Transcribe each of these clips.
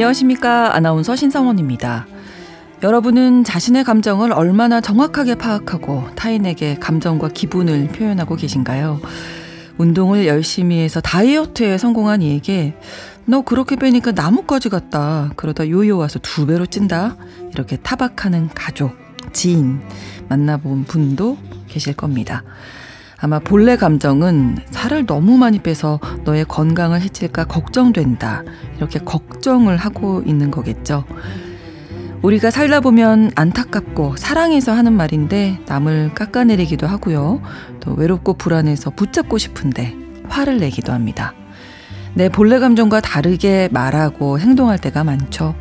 안녕하십니까. 아나운서 신성원입니다. 여러분은 자신의 감정을 얼마나 정확하게 파악하고 타인에게 감정과 기분을 표현하고 계신가요? 운동을 열심히 해서 다이어트에 성공한 이에게 너 그렇게 빼니까 나뭇가지 같다. 그러다 요요 와서 두 배로 찐다. 이렇게 타박하는 가족, 지인 만나본 분도 계실 겁니다. 아마 본래 감정은 살을 너무 많이 빼서 너의 건강을 해칠까 걱정된다. 이렇게 걱정을 하고 있는 거겠죠. 우리가 살다 보면 안타깝고 사랑해서 하는 말인데 남을 깎아내리기도 하고요. 또 외롭고 불안해서 붙잡고 싶은데 화를 내기도 합니다. 내 본래 감정과 다르게 말하고 행동할 때가 많죠.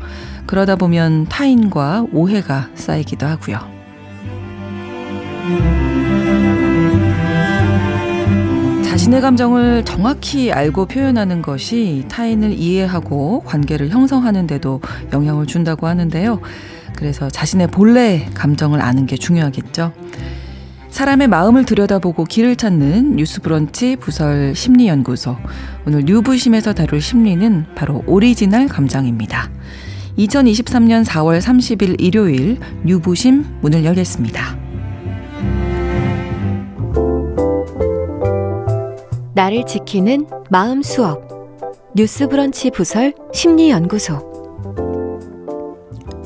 그러다 보면 타인과 오해가 쌓이기도 하고요. 자신의 감정을 정확히 알고 표현하는 것이 타인을 이해하고 관계를 형성하는데도 영향을 준다고 하는데요. 그래서 자신의 본래 감정을 아는 게 중요하겠죠. 사람의 마음을 들여다보고 길을 찾는 뉴스 브런치 부설 심리연구소. 오늘 뉴부심에서 다룰 심리는 바로 오리지널 감정입니다. 2023년 4월 30일 일요일 뉴부심 문을 열겠습니다. 나를 지키는 마음 수업. 뉴스 브런치 부설 심리 연구소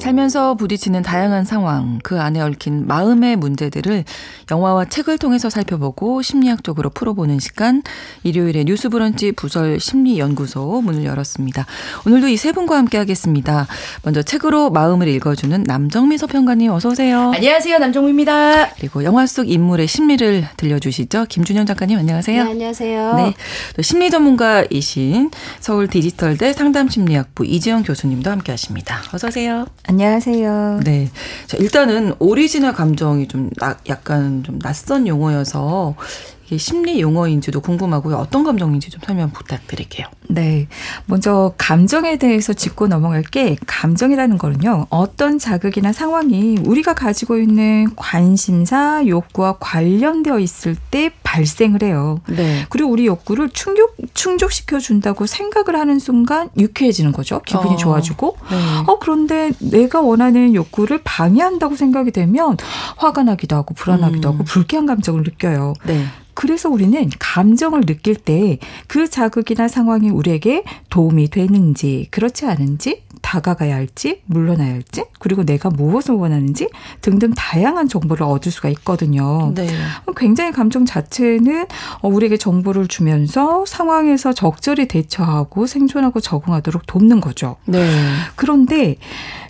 살면서 부딪히는 다양한 상황, 그 안에 얽힌 마음의 문제들을 영화와 책을 통해서 살펴보고 심리학적으로 풀어보는 시간, 일요일에 뉴스 브런치 부설 심리연구소 문을 열었습니다. 오늘도 이 세 분과 함께 하겠습니다. 먼저 책으로 마음을 읽어주는 남정미 서평가님 어서오세요. 안녕하세요. 남정미입니다. 그리고 영화 속 인물의 심리를 들려주시죠. 김준현 작가님 안녕하세요. 네, 안녕하세요. 네. 또 심리 전문가이신 서울 디지털대 상담심리학부 이지영 교수님도 함께 하십니다. 어서오세요. 안녕하세요. 네. 자, 일단은 오리지널 감정이 좀 나, 약간 좀 낯선 용어여서 이게 심리 용어인지도 궁금하고요. 어떤 감정인지 좀 설명 부탁드릴게요. 네. 먼저 감정에 대해서 짚고 넘어갈 게 감정이라는 거는요. 어떤 자극이나 상황이 우리가 가지고 있는 관심사, 욕구와 관련되어 있을 때 발생을 해요. 네. 그리고 우리 욕구를 충족 충족시켜 준다고 생각을 하는 순간 유쾌해지는 거죠. 기분이 어. 좋아지고. 네. 어 그런데 내가 원하는 욕구를 방해한다고 생각이 되면 화가 나기도 하고 불안하기도 음. 하고 불쾌한 감정을 느껴요. 네. 그래서 우리는 감정을 느낄 때 그 자극이나 상황이 우리에게 도움이 되는지 그렇지 않은지 다가가야 할지 물러나야 할지 그리고 내가 무엇을 원하는지 등등 다양한 정보를 얻을 수가 있거든요. 네. 굉장히 감정 자체는 어, 우리에게 정보를 주면서 상황에서 적절히 대처하고 생존하고 적응하도록 돕는 거죠. 네. 그런데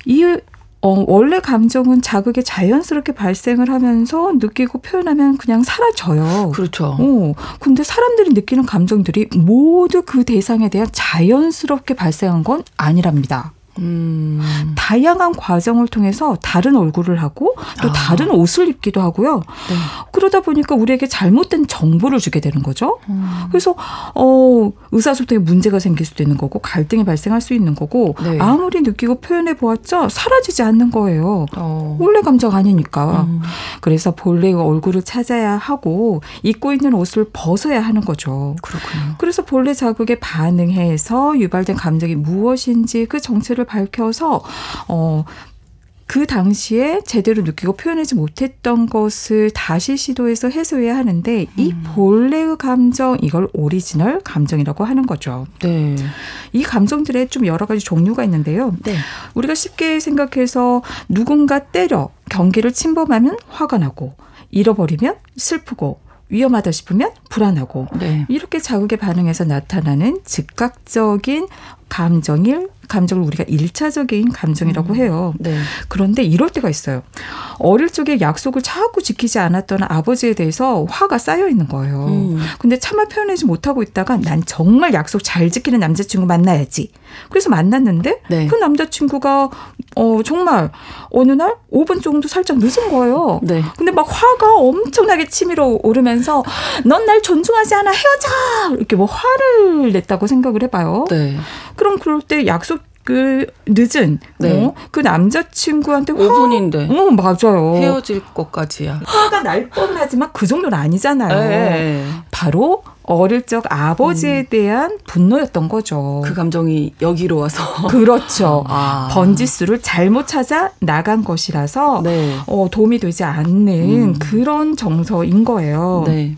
이 어, 원래 감정은 자극에 자연스럽게 발생을 하면서 느끼고 표현하면 그냥 사라져요. 그렇죠. 어, 근데 사람들이 느끼는 감정들이 모두 그 대상에 대한 자연스럽게 발생한 건 아니랍니다. 음. 다양한 과정을 통해서 다른 얼굴을 하고 또 아. 다른 옷을 입기도 하고요. 네. 그러다 보니까 우리에게 잘못된 정보를 주게 되는 거죠. 음. 그래서 어 의사소통에 문제가 생길 수도 있는 거고 갈등이 발생할 수 있는 거고 네. 아무리 느끼고 표현해 보았자 사라지지 않는 거예요. 어. 원래 감정 아니니까. 음. 그래서 본래의 얼굴을 찾아야 하고 입고 있는 옷을 벗어야 하는 거죠. 그렇군요. 그래서 본래 자극에 반응해서 유발된 감정이 무엇인지 그 정체를 밝혀서 어. 그 당시에 제대로 느끼고 표현하지 못했던 것을 다시 시도해서 해소해야 하는데 이 본래의 감정 이걸 오리지널 감정이라고 하는 거죠. 네. 이 감정들의 좀 여러 가지 종류가 있는데요. 네. 우리가 쉽게 생각해서 누군가 때려 경기를 침범하면 화가 나고 잃어버리면 슬프고 위험하다 싶으면 불안하고 네. 이렇게 자극에 반응해서 나타나는 즉각적인 감정일 감정을 우리가 일차적인 감정이라고 해요. 네. 그런데 이럴 때가 있어요. 어릴 적에 약속을 자꾸 지키지 않았던 아버지에 대해서 화가 쌓여 있는 거예요. 음. 근데 차마 표현하지 못하고 있다가 난 정말 약속 잘 지키는 남자친구 만나야지. 그래서 만났는데 네. 그 남자친구가 어 정말 어느 날 5분 정도 살짝 늦은 거예요. 네. 근데 막 화가 엄청나게 치밀어 오르면서 넌 날 존중하지 않아 헤어져 이렇게 뭐 화를 냈다고 생각을 해봐요. 네. 그럼 그럴 때 약속 그 늦은 네. 어, 그 남자친구한테 5분인데. 어 맞아요. 헤어질 것까지야. 화가 날 뻔하지만 그 정도는 아니잖아요. 네. 바로 어릴 적 아버지에 대한 분노였던 거죠. 그 감정이 여기로 와서. 그렇죠. 아. 번지수를 잘못 찾아 나간 것이라서 네. 어, 도움이 되지 않는 음. 그런 정서인 거예요. 네.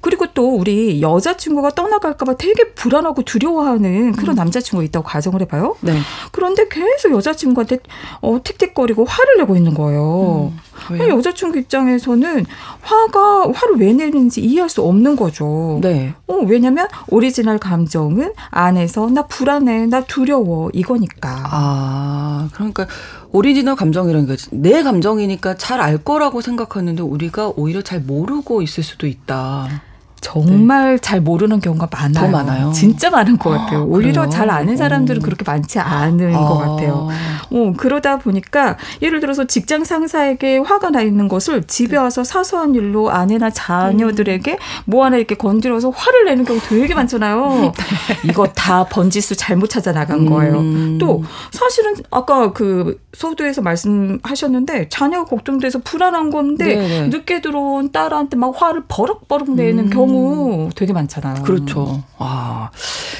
그리고 또 우리 여자친구가 떠나갈까봐 되게 불안하고 두려워하는 그런 남자친구가 있다고 가정을 해봐요. 네. 그런데 계속 여자친구한테 어, 틱틱거리고 화를 내고 있는 거예요. 왜요? 여자친구 입장에서는 화가 화를 왜 내는지 이해할 수 없는 거죠. 네. 어, 왜냐면 오리지널 감정은 안에서 나 불안해, 나 두려워 이거니까. 아, 그러니까 오리지널 감정이라는 게 내 감정이니까 잘 알 거라고 생각하는데 우리가 오히려 잘 모르고 있을 수도 있다. 정말 잘 모르는 경우가 많아요. 더 많아요? 진짜 많은 것 같아요. 아, 오히려 그래요? 잘 아는 사람들은 어. 그렇게 많지 않은 것 같아요. 어, 그러다 보니까 예를 들어서 직장 상사에게 화가 나 있는 것을 집에 와서 사소한 일로 아내나 자녀들에게 뭐 하나 이렇게 건드려서 화를 내는 경우 되게 많잖아요. 이거 다 번지수 잘못 찾아 나간 거예요. 음. 또 사실은 아까 그 소두에서 말씀하셨는데 자녀가 걱정돼서 불안한 건데 네네. 늦게 들어온 딸한테 막 화를 버럭버럭 내는 음. 경우 되게 많잖아요. 그렇죠. 아.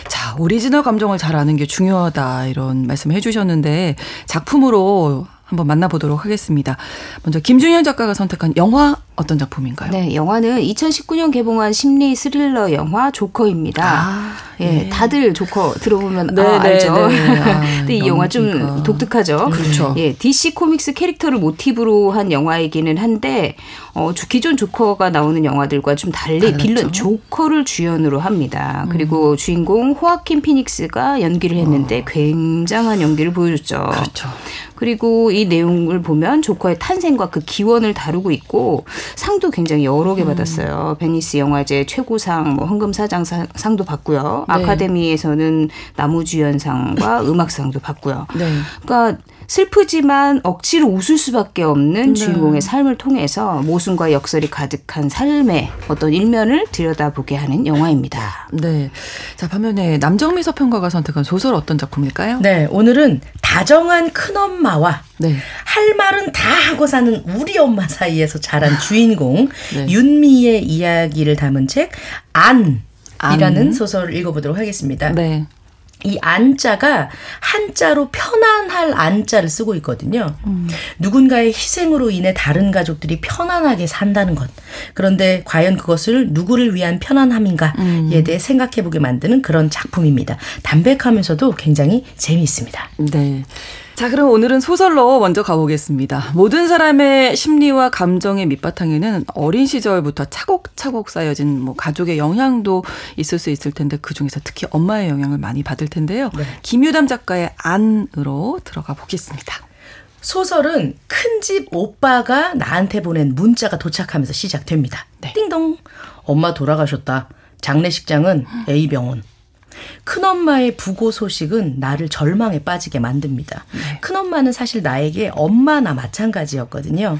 자, 오리지널 감정을 잘 아는 게 중요하다. 이런 말씀 해 주셨는데, 작품으로 한번 만나보도록 하겠습니다. 먼저 김준영 작가가 선택한 영화 어떤 작품인가요? 네, 영화는 2019년 개봉한 심리 스릴러 영화 조커입니다. 아, 예, 다들 조커 들어보면 네, 아, 네, 알죠. 네. 아, 근데 이 영화 좀 그러니까. 독특하죠. 그렇죠. 예, DC 코믹스 캐릭터를 모티브로 한 영화이기는 한데 어, 조- 기존 조커가 나오는 영화들과 좀 달리 달랐죠. 음. 빌런 조커를 주연으로 합니다. 그리고 주인공 호아킨 피닉스가 연기를 했는데 굉장한 연기를 보여줬죠. 어. 그렇죠. 그리고 이 내용을 보면 조커의 탄생과 그 기원을 다루고 있고 상도 굉장히 여러 음. 개 받았어요. 베니스 영화제 최고상, 뭐 황금사자상- 상도 받고요. 네. 아카데미에서는 남우주연상과 음악상도 받고요. 네. 그러니까 슬프지만 억지로 웃을 수밖에 없는 네. 주인공의 삶을 통해서 모순과 역설이 가득한 삶의 어떤 일면을 들여다보게 하는 영화입니다. 네. 자, 반면에 남정미 서평가가 선택한 소설 어떤 작품일까요? 네, 오늘은 다정한 큰엄마와 네. 할 말은 다 하고 사는 우리 엄마 사이에서 자란 주인공 네. 윤미의 이야기를 담은 책 안 이라는 안. 소설을 읽어보도록 하겠습니다. 네. 이 안자가 한자로 편안할 안자를 쓰고 있거든요. 누군가의 희생으로 인해 다른 가족들이 편안하게 산다는 것. 그런데 과연 그것을 누구를 위한 편안함인가에 대해 생각해보게 만드는 그런 작품입니다. 담백하면서도 굉장히 재미있습니다. 네. 자, 그럼 오늘은 소설로 먼저 가보겠습니다. 모든 사람의 심리와 감정의 밑바탕에는 어린 시절부터 차곡차곡 쌓여진 뭐 가족의 영향도 있을 수 있을 텐데 그 중에서 특히 엄마의 영향을 많이 받을 텐데요. 김유담 작가의 안으로 들어가 보겠습니다. 소설은 큰집 오빠가 나한테 보낸 문자가 도착하면서 시작됩니다. 네. 띵동. 엄마 돌아가셨다. 장례식장은 A병원. 큰엄마의 부고 소식은 나를 절망에 빠지게 만듭니다. 네. 큰엄마는 사실 나에게 엄마나 마찬가지였거든요.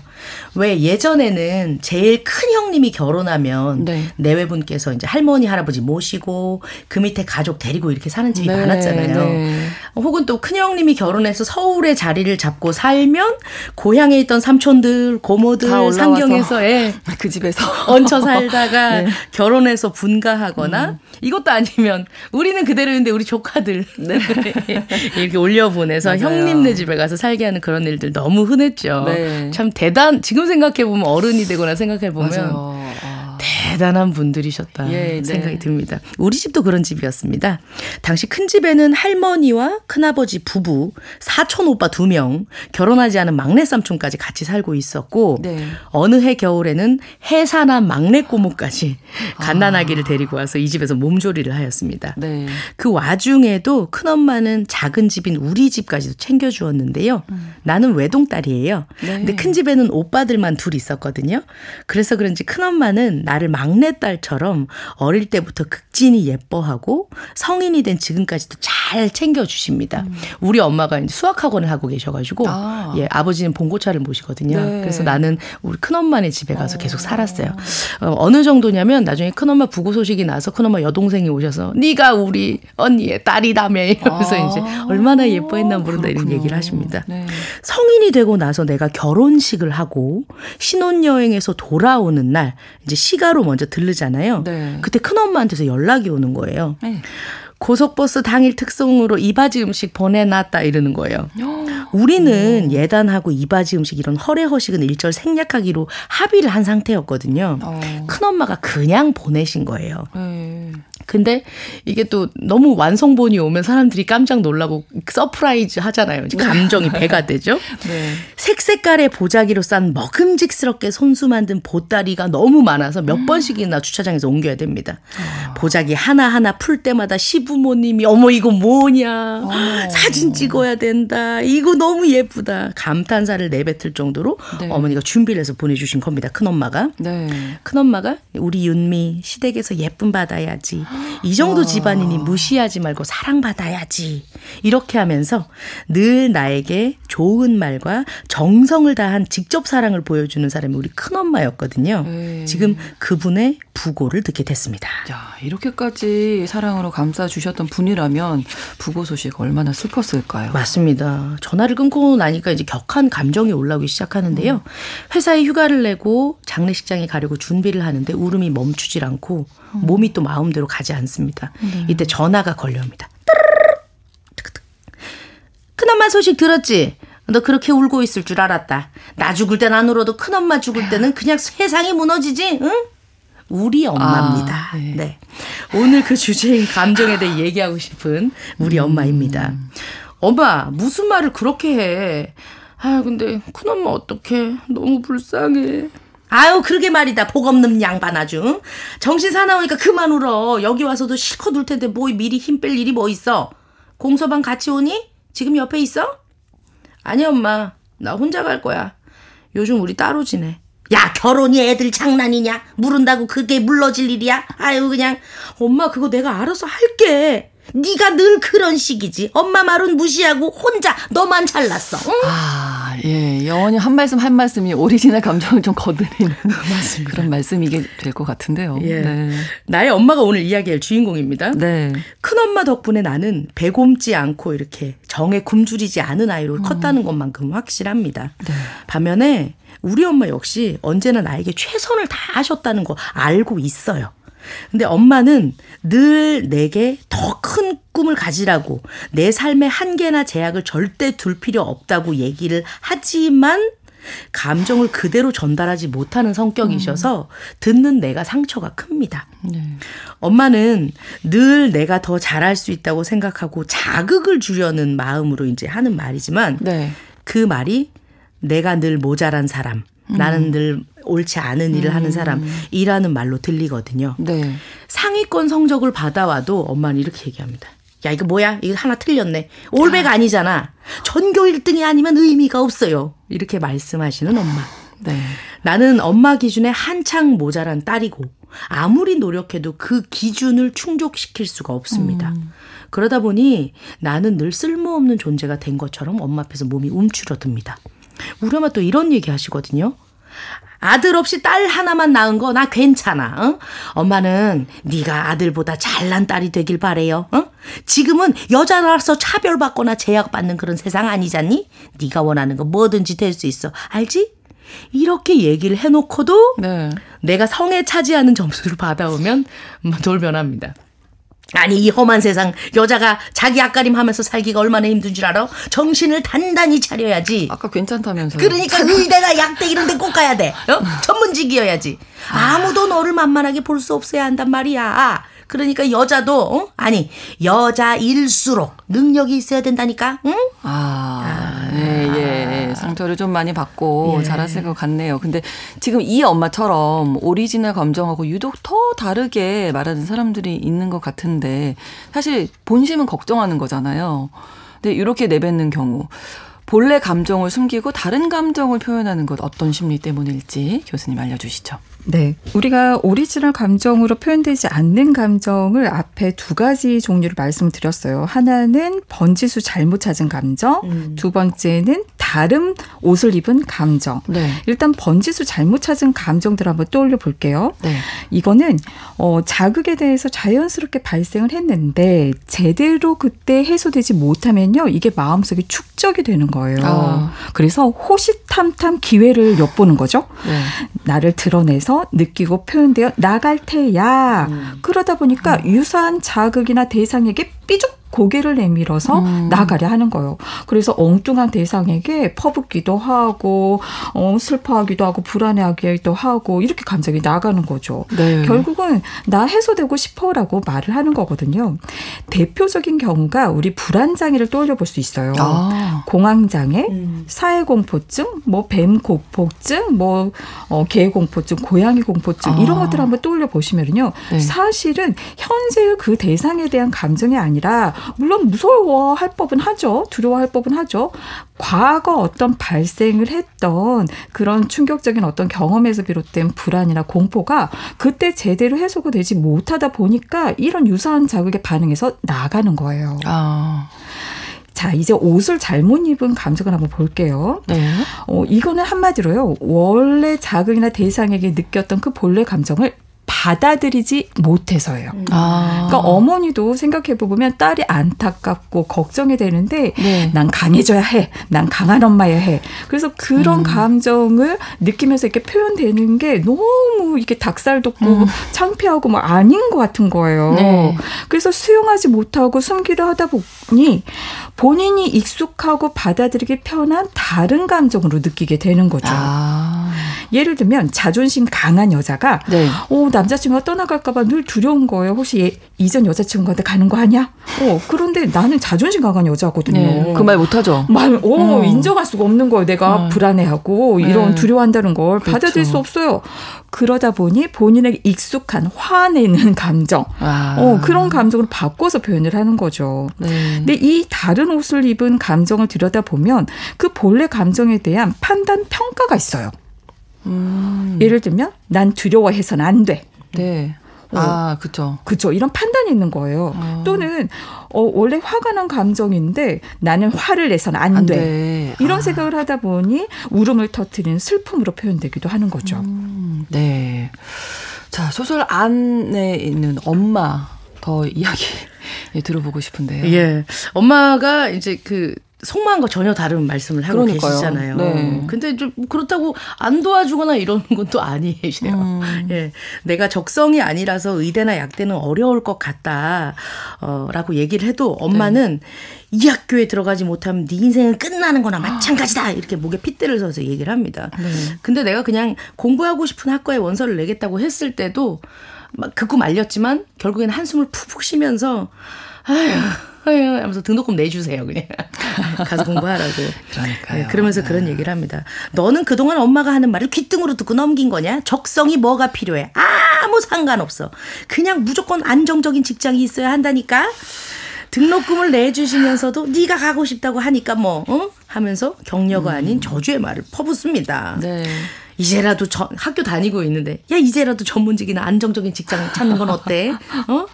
왜 예전에는 제일 큰 형님이 결혼하면 네. 내외분께서 이제 할머니 할아버지 모시고 그 밑에 가족 데리고 이렇게 사는 집이 많았잖아요. 네. 혹은 또 큰형님이 결혼해서 서울에 자리를 잡고 살면 고향에 있던 삼촌들, 고모들. 상경에서 예, 그 집에서 얹혀 살다가 네. 결혼해서 분가하거나 음. 이것도 아니면 우리는 그대로인데 우리 조카들 이렇게 올려보내서 네. 맞아요. 형님네 집에 가서 살게 하는 그런 일들 너무 흔했죠. 네. 참 대단 지금 생각해 보면 어른이 되거나 생각해 보면 맞아요. 아. 대단한 분들이셨다 예, 네. 생각이 듭니다. 우리 집도 그런 집이었습니다. 당시 큰 집에는 할머니와 큰아버지 부부, 사촌 오빠 두 명, 결혼하지 않은 막내 삼촌까지 같이 살고 있었고 네. 어느 해 겨울에는 해산한 막내 꼬모까지 갓난아기를 데리고 와서 이 집에서 몸조리를 하였습니다. 네. 그 와중에도 큰엄마는 작은 집인 우리 집까지도 챙겨주었는데요. 나는 외동딸이에요. 네. 근데 큰 집에는 오빠들만 둘 있었거든요. 그래서 그런지 큰엄마는 나를 막내딸처럼 어릴 때부터 극진히 예뻐하고 성인이 된 지금까지도 잘 챙겨주십니다. 음. 우리 엄마가 수학학원을 하고 계셔가지고 아. 예 아버지는 봉고차를 모시거든요. 네. 그래서 나는 우리 큰엄마네 집에 가서 계속 살았어요. 어, 어느 정도냐면 나중에 큰엄마 부고 소식이 나서 큰엄마 여동생이 오셔서 네가 우리 언니의 딸이다며 이러면서 아. 이제 얼마나 예뻐했나 모른다 이런 얘기를 하십니다. 네. 성인이 되고 나서 내가 결혼식을 하고 신혼여행에서 돌아오는 날 이제 시 가로 먼저 들르잖아요. 네. 그때 큰 엄마한테서 연락이 오는 거예요. 네. 고속버스 당일 특송으로 이바지 음식 보내놨다 이러는 거예요. 우리는 오. 예단하고 이바지 음식 이런 허례허식은 일절 생략하기로 합의를 한 상태였거든요. 어. 큰엄마가 그냥 보내신 거예요. 네. 근데 이게 또 너무 완성본이 오면 사람들이 깜짝 놀라고 surprise 하잖아요. 감정이 배가 되죠. 네. 색색깔의 보자기로 싼 먹음직스럽게 손수 만든 보따리가 너무 많아서 몇 음. 번씩이나 주차장에서 옮겨야 됩니다. 어. 보자기 하나하나 풀 때마다 시부모님이 어머 이거 뭐냐. 어. 사진 찍어야 된다. 이거 너무 예쁘다. 감탄사를 내뱉을 정도로 네. 어머니가 준비를 해서 보내주신 겁니다. 큰엄마가. 네. 큰엄마가 우리 윤미 시댁에서 예쁨 받아야지. 이 정도 집안이니 무시하지 말고 사랑받아야지. 이렇게 하면서 늘 나에게 좋은 말과 정성을 다한 직접 사랑을 보여주는 사람이 우리 큰엄마였거든요. 네. 지금 그분의 부고를 듣게 됐습니다. 야, 이렇게까지 사랑으로 감싸주셨던 분이라면 부고 소식 얼마나 슬펐을까요? 맞습니다. 전화를 끊고 나니까 이제 격한 감정이 올라오기 시작하는데요. 음. 회사에 휴가를 내고 장례식장에 가려고 준비를 하는데 울음이 멈추질 않고 음. 몸이 또 마음대로 가지 않습니다. 네. 이때 전화가 걸려옵니다. 큰엄마 소식 들었지? 너 그렇게 울고 있을 줄 알았다. 나 죽을 땐 안 울어도 큰엄마 죽을 때는 그냥 세상이 무너지지, 응? 우리 엄마입니다. 아, 네. 네. 오늘 그 주제인 감정에 대해 얘기하고 싶은 우리 음. 엄마입니다. 엄마, 무슨 말을 그렇게 해? 아, 근데 큰엄마 어떡해. 너무 불쌍해. 아유, 그러게 말이다. 복 없는 양반 아주. 정신 사나우니까 그만 울어. 여기 와서도 실컷 울 텐데 뭐 미리 힘 뺄 일이 뭐 있어? 공서방 같이 오니? 지금 옆에 있어? 아니, 엄마. 나 혼자 갈 거야. 요즘 우리 따로 지내. 야 결혼이 애들 장난이냐 물은다고 그게 물러질 일이야 아유 그냥 엄마 그거 내가 알아서 할게 네가 늘 그런 식이지 엄마 말은 무시하고 혼자 너만 잘났어 응? 아, 예 영원히 한 말씀 한 말씀이 오리지널 감정을 좀 건드리는 그런 말씀이 게 될 것 같은데요 예. 네. 나의 엄마가 오늘 이야기할 주인공입니다 네. 큰엄마 덕분에 나는 배곯지 않고 이렇게 정에 굶주리지 않은 아이로 음. 컸다는 것만큼 확실합니다 네. 반면에 우리 엄마 역시 언제나 나에게 최선을 다하셨다는 거 알고 있어요. 근데 엄마는 늘 내게 더 큰 꿈을 가지라고 내 삶의 한계나 제약을 절대 둘 필요 없다고 얘기를 하지만 감정을 그대로 전달하지 못하는 성격이셔서 듣는 내가 상처가 큽니다. 네. 엄마는 늘 내가 더 잘할 수 있다고 생각하고 자극을 주려는 마음으로 이제 하는 말이지만 네. 그 말이 내가 늘 모자란 사람, 음. 나는 늘 옳지 않은 일을 음. 하는 사람이라는 말로 들리거든요. 네. 상위권 성적을 받아와도 엄마는 이렇게 얘기합니다. 야, 이거 뭐야? 이거 하나 틀렸네. 올백 아. 아니잖아. 전교 1등이 아니면 의미가 없어요. 이렇게 말씀하시는 엄마. 네. 나는 엄마 기준에 한창 모자란 딸이고 아무리 노력해도 그 기준을 충족시킬 수가 없습니다. 음. 그러다 보니 나는 늘 쓸모없는 존재가 된 것처럼 엄마 앞에서 몸이 움츠러듭니다. 우리 엄마 또 이런 얘기 하시거든요. 아들 없이 딸 하나만 낳은 거 나 괜찮아. 어? 엄마는 네가 아들보다 잘난 딸이 되길 바래요. 어? 지금은 여자라서 차별받거나 제약받는 그런 세상 아니잖니? 네가 원하는 거 뭐든지 될 수 있어. 알지? 이렇게 얘기를 해놓고도 네. 내가 성에 차지하는 점수를 받아오면 돌변합니다. 아니 이 험한 세상 여자가 자기 앞가림 하면서 살기가 얼마나 힘든 줄 알아? 정신을 단단히 차려야지. 아까 괜찮다면서요. 그러니까 의대나 약대 이런 데 꼭 가야 돼. 어? 전문직이어야지. 아무도 너를 만만하게 볼 수 없어야 한단 말이야. 그러니까 여자도 어? 아니 여자일수록 능력이 있어야 된다니까. 응? 아, 아 예, 예. 상처를 좀 많이 받고 예. 자랐을 것 같네요. 근데 지금 이 엄마처럼 오리지널 감정하고 유독 더 다르게 말하는 사람들이 있는 것 같은데 사실 본심은 걱정하는 거잖아요. 근데 이렇게 내뱉는 경우 본래 감정을 숨기고 다른 감정을 표현하는 것 어떤 심리 때문일지 교수님 알려주시죠. 네. 우리가 오리지널 감정으로 표현되지 않는 감정을 앞에 두 가지 종류를 말씀드렸어요. 하나는 번지수 잘못 찾은 감정, 음. 두 번째는 다른 옷을 입은 감정. 네. 일단 번지수 잘못 찾은 감정들 한번 떠올려 볼게요. 네. 이거는 어, 자극에 대해서 자연스럽게 발생을 했는데 제대로 그때 해소되지 못하면요 이게 마음속에 축적이 되는 거예요. 아. 그래서 호시탐탐 기회를 엿보는 거죠. 네. 나를 드러내서 느끼고 표현되어 나갈 테야. 음. 그러다 보니까 유사한 자극이나 대상에게 삐죽 고개를 내밀어서 음. 나가려 하는 거예요. 그래서 엉뚱한 대상에게 퍼붓기도 하고, 어, 슬퍼하기도 하고, 불안해하기도 하고, 이렇게 감정이 나가는 거죠. 네. 결국은 나 해소되고 싶어라고 말을 하는 거거든요. 대표적인 경우가 우리 불안 장애를 떠올려 볼 수 있어요. 아. 공황 장애, 음. 사회 공포증, 뭐 뱀 공포증, 뭐 어, 개공포증, 고양이 공포증 아. 이런 것들 한번 떠올려 보시면요. 네. 사실은 현재의 그 대상에 대한 감정이 아니 라 물론 무서워할 법은 하죠. 두려워할 법은 하죠. 과거 어떤 발생을 했던 그런 충격적인 어떤 경험에서 비롯된 불안이나 공포가 그때 제대로 해소가 되지 못하다 보니까 이런 유사한 자극에 반응해서 나가는 거예요. 아. 자, 이제 옷을 잘못 입은 감정을 한번 볼게요. 네. 어, 이거는 한마디로요. 원래 자극이나 대상에게 느꼈던 그 본래 감정을 받아들이지 못해서예요. 아. 그러니까 어머니도 생각해 보면 딸이 안타깝고 걱정이 되는데 네. 난 강해져야 해. 난 강한 엄마야 해. 그래서 그런 음. 감정을 느끼면서 이렇게 표현되는 게 너무 이렇게 닭살 돋고 음. 창피하고 막 아닌 것 같은 거예요. 네. 그래서 수용하지 못하고 숨기려 하다 보니 본인이 익숙하고 받아들이기 편한 다른 감정으로 느끼게 되는 거죠. 아. 예를 들면 자존심 강한 여자가 네. 어, 남자친구가 떠나갈까봐 늘 두려운 거예요. 혹시 얘, 이전 여자친구한테 가는 거 아니야? 어, 그런데 나는 자존심 강한 여자거든요. 네. 그말 못하죠. 말, 오, 어. 인정할 수가 없는 거예요. 내가 어. 불안해하고 이런 네. 두려워한다는 걸 그렇죠. 받아들일 수 없어요. 그러다 보니 본인에게 익숙한 화내는 감정, 아. 어, 그런 감정으로 바꿔서 표현을 하는 거죠. 네. 근데 이 다른 옷을 입은 감정을 들여다보면 그 본래 감정에 대한 판단 평가가 있어요. 음. 예를 들면 난 두려워해서는 안 돼. 네. 아, 그죠. 그죠. 이런 판단이 있는 거예요. 어. 또는 어, 원래 화가 난 감정인데 나는 화를 내서는 안, 안 돼. 돼. 이런 아. 생각을 하다 보니 울음을 터트리는 슬픔으로 표현되기도 하는 거죠. 음, 네. 자, 소설 안에 있는 엄마 더 이야기 예, 들어보고 싶은데요. 예. 엄마가 이제 그 속마음과 뭐 전혀 다른 말씀을 하고 그러니까요. 계시잖아요. 네. 근데 좀 그렇다고 안 도와주거나 이러는 건 또 아니에요. 음. 예. 내가 적성이 아니라서 의대나 약대는 어려울 것 같다. 어, 라고 얘기를 해도 엄마는 이 학교에 들어가지 못하면 네 인생은 끝나는 거나 마찬가지다. 이렇게 목에 핏대를 서서 얘기를 합니다. 네. 근데 내가 그냥 공부하고 싶은 학과에 원서를 내겠다고 했을 때도 막 극구 말렸지만 결국엔 한숨을 푹푹 쉬면서 아휴 하면서 등록금 내주세요 그냥 가서 공부하라고. 그러니까요. 네, 그러면서 그런 얘기를 합니다. 너는 그동안 엄마가 하는 말을 귓등으로 듣고 넘긴 거냐? 적성이 뭐가 필요해? 아무 상관없어. 그냥 무조건 안정적인 직장이 있어야 한다니까. 등록금을 내주시면서도 네가 가고 싶다고 하니까 뭐 어? 하면서 격려가 아닌 저주의 말을 퍼붓습니다. 네. 이제라도 저, 학교 다니고 있는데 야 이제라도 전문직이나 안정적인 직장 찾는 건 어때? 어?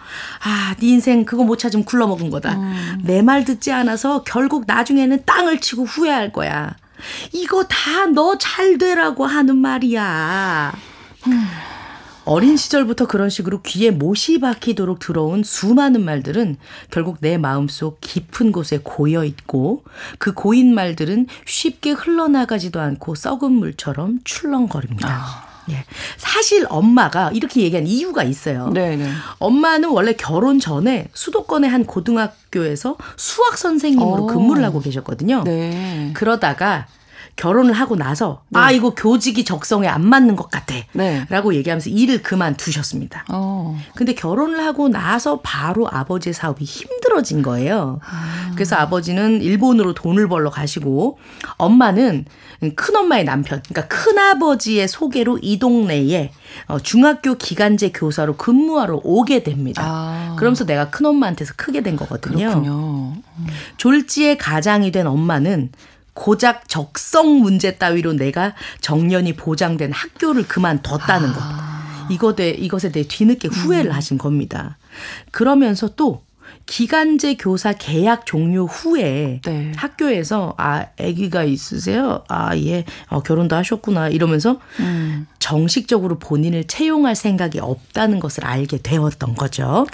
아, 네 인생 그거 못 찾으면 굴러먹은 거다. 내말 듣지 않아서 결국 나중에는 땅을 치고 후회할 거야. 이거 다 너 잘 되라고 하는 말이야. 어린 시절부터 그런 식으로 귀에 못이 박히도록 들어온 수많은 말들은 결국 내 마음속 깊은 곳에 고여 있고 그 고인 말들은 쉽게 흘러나가지도 않고 썩은 물처럼 출렁거립니다. 예. 사실 엄마가 이렇게 얘기한 이유가 있어요. 네, 네. 엄마는 원래 결혼 전에 수도권의 한 고등학교에서 수학 선생님으로 오. 근무를 하고 계셨거든요. 네. 그러다가 결혼을 하고 나서 아 이거 교직이 적성에 안 맞는 것 같아. 네. 라고 얘기하면서 일을 그만두셨습니다. 어. 근데 결혼을 하고 나서 바로 아버지 의 사업이 힘들어진 거예요. 그래서 아버지는 일본으로 돈을 벌러 가시고 엄마는 큰 엄마의 남편, 그러니까 큰 아버지의 소개로 이 동네에 어, 중학교 기간제 교사로 근무하러 오게 됩니다. 아. 그러면서 내가 큰 엄마한테서 크게 된 거거든요. 그렇군요. 졸지의 가장이 된 엄마는 고작 적성 문제 따위로 내가 정년이 보장된 학교를 그만뒀다는 것. 이것에 이것에 대해 뒤늦게 후회를 음. 하신 겁니다. 그러면서 또 기간제 교사 계약 종료 후에 네. 학교에서 아 아기가 있으세요? 아 예, 어, 결혼도 하셨구나 이러면서 음. 정식적으로 본인을 채용할 생각이 없다는 것을 알게 되었던 거죠.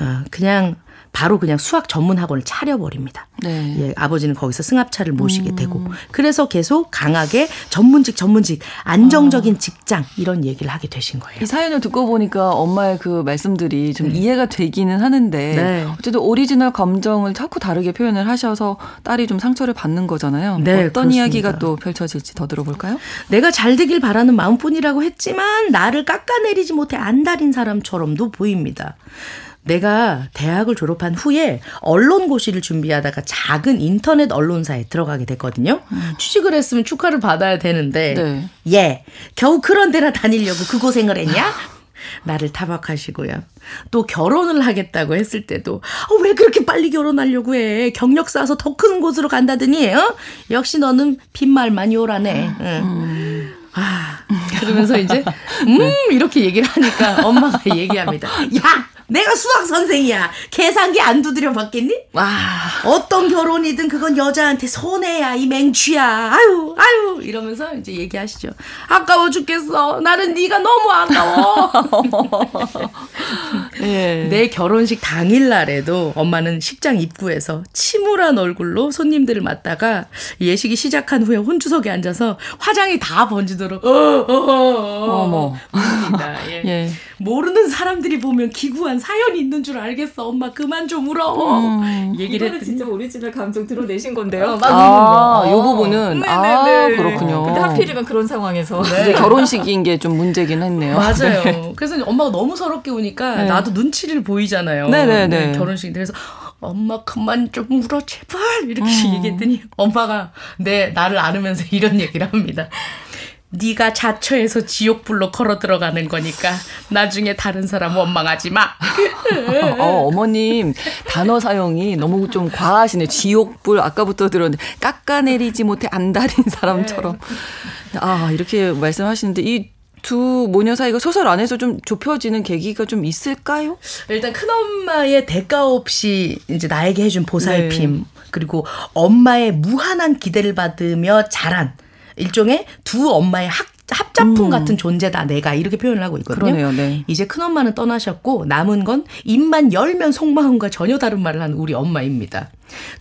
어, 그냥 바로 그냥 수학 전문 학원을 차려버립니다. 네. 예, 아버지는 거기서 승합차를 모시게 음. 되고 그래서 계속 강하게 전문직 전문직 안정적인 직장 이런 얘기를 하게 되신 거예요. 이 사연을 듣고 보니까 엄마의 그 말씀들이 좀 이해가 되기는 하는데 네. 어쨌든 오리지널 감정을 자꾸 다르게 표현을 하셔서 딸이 좀 상처를 받는 거잖아요. 네, 어떤 그렇습니다. 이야기가 또 펼쳐질지 더 들어볼까요? 내가 잘 되길 바라는 마음뿐이라고 했지만 나를 깎아내리지 못해 안달인 사람처럼도 보입니다. 내가 대학을 졸업한 후에 언론고시를 준비하다가 작은 인터넷 언론사에 들어가게 됐거든요. 취직을 했으면 축하를 받아야 되는데, 네. 예, 겨우 그런 데나 다니려고 그 고생을 했냐? 나를 타박하시고요. 또 결혼을 하겠다고 했을 때도 어, 왜 그렇게 빨리 결혼하려고 해? 경력 쌓아서 더 큰 곳으로 간다더니 어? 역시 너는 빈말만 요라네. 응. 아 그러면서 이제 음 이렇게 얘기를 하니까 엄마가 얘기합니다. 야 내가 수학 선생이야. 계산기 안 두드려 봤겠니? 와. 어떤 결혼이든 그건 여자한테 손해야 이 맹취야 아유 아유 이러면서 이제 얘기하시죠 아까워 죽겠어 나는 네가 너무 아까워 예. 내 결혼식 당일 날에도 엄마는 식장 입구에서 침울한 얼굴로 손님들을 맞다가 예식이 시작한 후에 혼주석에 앉아서 화장이 다 번지도록 어, 어, 어, 어머. 예. 예. 모르는 사람들이 보면 기구한 사연이 있는 줄 알겠어 엄마 그만 좀 울어 얘기를 이거는 했더니 진짜 오리지널 감정 드러내신 건데요. 아, 요 부분은 아, 네네네. 그렇군요. 근데 하필이면 그런 상황에서 이제 결혼식인 게 좀 문제긴 했네요. 맞아요. 그래서 엄마가 너무 서럽게 우니까 네. 나도 눈치를 보이잖아요. 네네네. 음, 결혼식 그래서 엄마 그만 좀 울어 제발 이렇게 음. 얘기했더니 엄마가 내 나를 안으면서 이런 얘기를 합니다. 네가 자처해서 지옥불로 걸어 들어가는 거니까 나중에 다른 사람 원망하지 마. 어, 어머님 단어 사용이 너무 좀 과하시네. 지옥불 아까부터 들었는데 깎아내리지 못해 안달인 사람처럼. 아 이렇게 말씀하시는데 이 두 모녀 사이가 소설 안에서 좀 좁혀지는 계기가 좀 있을까요? 일단 큰엄마의 대가 없이 이제 나에게 해준 보살핌 네. 그리고 엄마의 무한한 기대를 받으며 자란 일종의 두 엄마의 합, 합작품 같은 존재다 내가 이렇게 표현을 하고 있거든요. 음. 그러네요. 네. 이제 큰 엄마는 떠나셨고 남은 건 입만 열면 속마음과 전혀 다른 말을 하는 우리 엄마입니다.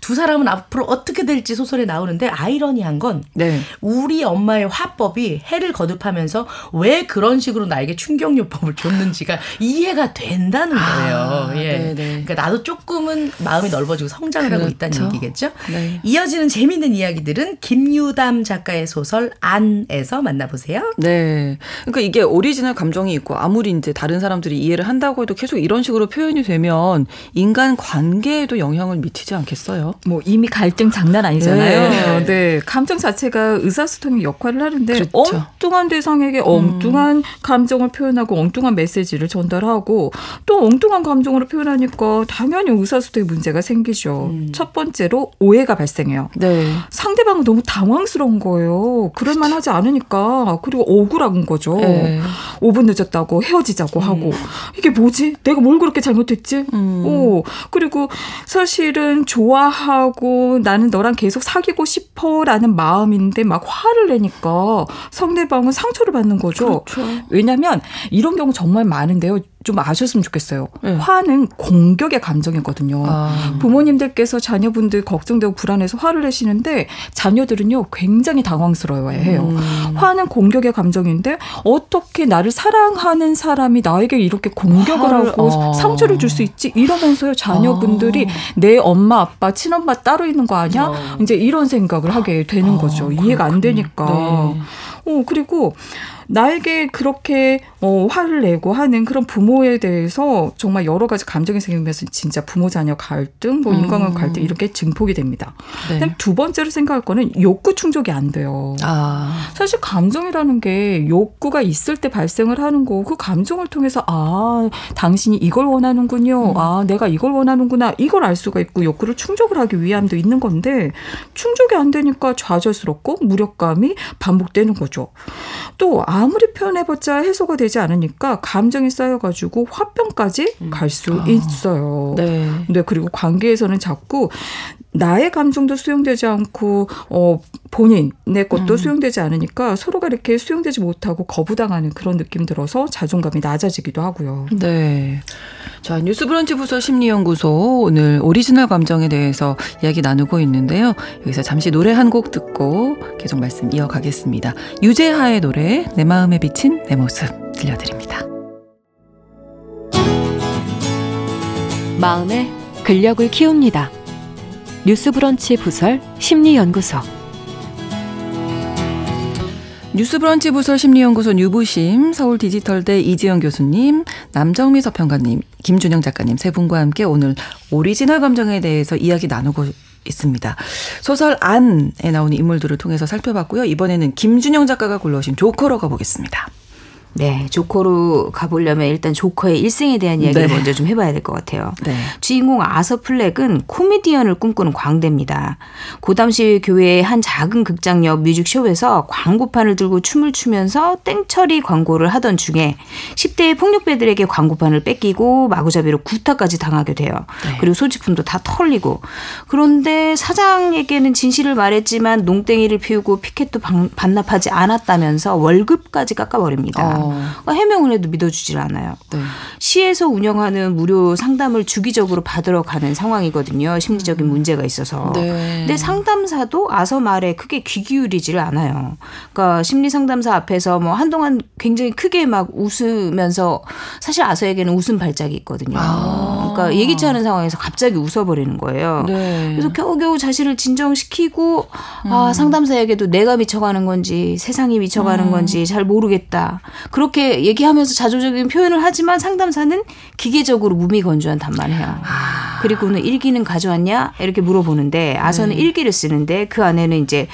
두 사람은 앞으로 어떻게 될지 소설에 나오는데 아이러니한 건 네. 우리 엄마의 화법이 해를 거듭하면서 왜 그런 식으로 나에게 충격요법을 줬는지가 이해가 된다는 거예요. 아, 예. 네네. 그러니까 나도 조금은 마음이 넓어지고 성장을 하고 있다는 그렇죠. 얘기겠죠. 네. 이어지는 재미있는 이야기들은 김유담 작가의 소설 안에서 만나보세요. 네. 그러니까 이게 오리지널 감정이 있고 아무리 이제 다른 사람들이 이해를 한다고 해도 계속 이런 식으로 표현이 되면 인간 관계에도 영향을 미치지 않겠어요? 뭐 이미 갈등 장난 아니잖아요. 네. 네. 감정 자체가 의사소통의 역할을 하는데 그렇죠. 엉뚱한 대상에게 엉뚱한 감정을 표현하고 엉뚱한 메시지를 전달하고 또 엉뚱한 감정으로 표현하니까 당연히 의사소통에 문제가 생기죠. 첫 번째로 오해가 발생해요. 네. 상대방은 너무 당황스러운 거예요. 그럴만 하지 않으니까. 그리고 억울한 거죠. 네. 5분 늦었다고 헤어지자고 하고. 이게 뭐지? 내가 뭘 그렇게 잘못했지? 음. 오, 그리고 사실은 좋 아하고 나는 너랑 계속 사귀고 싶어 라는 마음인데 막 화를 내니까 상대방은 상처를 받는 거죠. 그렇죠. 왜냐면 이런 경우 정말 많은데요. 좀 아셨으면 좋겠어요. 네. 화는 공격의 감정이거든요. 아. 부모님들께서 자녀분들 걱정되고 불안해서 화를 내시는데 자녀들은요 굉장히 당황스러워해요. 음. 화는 공격의 감정인데 어떻게 나를 사랑하는 사람이 나에게 이렇게 공격을 화를- 하고 어. 상처를 줄 수 있지 이러면서요 자녀분들이 내 엄마 아빠 친엄마 따로 있는 거 아니야? 어. 이제 이런 생각을 하게 되는 아, 거죠. 이해가 안 되니까. 네. 어 그리고 나에게 그렇게 어, 화를 내고 하는 그런 부모에 대해서 정말 여러 가지 감정이 생기면서 진짜 부모 자녀 갈등, 뭐 인간관 음. 갈등 이렇게 증폭이 됩니다. 네. 두 번째로 생각할 거는 욕구 충족이 안 돼요. 아. 사실 감정이라는 게 욕구가 있을 때 발생을 하는 거고 그 감정을 통해서 아 당신이 이걸 원하는군요. 아 내가 이걸 원하는구나. 이걸 알 수가 있고 욕구를 충족을 하기 위함도 있는 건데 충족이 안 되니까 좌절스럽고 무력감이 반복되는 거죠. 거죠. 또 아무리 표현해봤자 해소가 되지 않으니까 감정이 쌓여가지고 화병까지 음. 갈수 아. 있어요. 네. 네, 그리고 관계에서는 자꾸 나의 감정도 수용되지 않고 어 본인의 것도 음. 수용되지 않으니까 서로가 이렇게 수용되지 못하고 거부당하는 그런 느낌 들어서 자존감이 낮아지기도 하고요. 네. 자, 뉴스브런치 부설 심리연구소 오늘 오리지널 감정에 대해서 이야기 나누고 있는데요. 여기서 잠시 노래 한 곡 듣고 계속 말씀 이어가겠습니다. 유재하의 노래 내 마음에 비친 내 모습 들려드립니다. 마음의 근력을 키웁니다. 뉴스브런치 부설 심리연구소. 뉴스브런치 부설 심리연구소 뉴부심 서울 디지털대 이지영 교수님, 남정미 서평가님, 김준영 작가님 세 분과 함께 오늘 오리지널 감정에 대해서 이야기 나누고 있습니다. 소설 안에 나오는 인물들을 통해서 살펴봤고요. 이번에는 김준영 작가가 골라오신 조커로 가보겠습니다. 네, 조커로 가보려면 일단 조커의 일생에 대한 이야기를 네. 먼저 좀 해봐야 될 것 같아요. 네. 주인공 아서 플렉은 코미디언을 꿈꾸는 광대입니다. 고 당시 교회의 한 작은 극장 옆 뮤직쇼에서 광고판을 들고 춤을 추면서 땡처리 광고를 하던 중에 10대의 폭력배들에게 광고판을 뺏기고 마구잡이로 구타까지 당하게 돼요. 네. 그리고 소지품도 다 털리고. 그런데 사장에게는 진실을 말했지만 농땡이를 피우고 피켓도 방- 반납하지 않았다면서 월급까지 깎아버립니다. 어. 그러니까 해명을 해도 믿어주질 않아요. 네. 시에서 운영하는 무료 상담을 주기적으로 받으러 가는 상황이거든요. 심리적인 문제가 있어서. 네. 근데 상담사도 아서 말에 크게 귀 기울이지를 않아요. 그러니까 심리 상담사 앞에서 뭐 한동안 굉장히 크게 막 웃으면서 사실 아서에게는 웃음 발작이 있거든요. 아. 그러니까 예기치 않은 상황에서 갑자기 웃어버리는 거예요. 네. 그래서 겨우겨우 자신을 진정시키고 아 상담사에게도 내가 미쳐가는 건지 세상이 미쳐가는 건지 잘 모르겠다 그렇게 얘기하면서 자조적인 표현을 하지만 상담사는 기계적으로 무미건조한 답만 해요. 그리고는 일기는 가져왔냐 이렇게 물어보는데 아서는 일기를 쓰는데 그 안에는 이제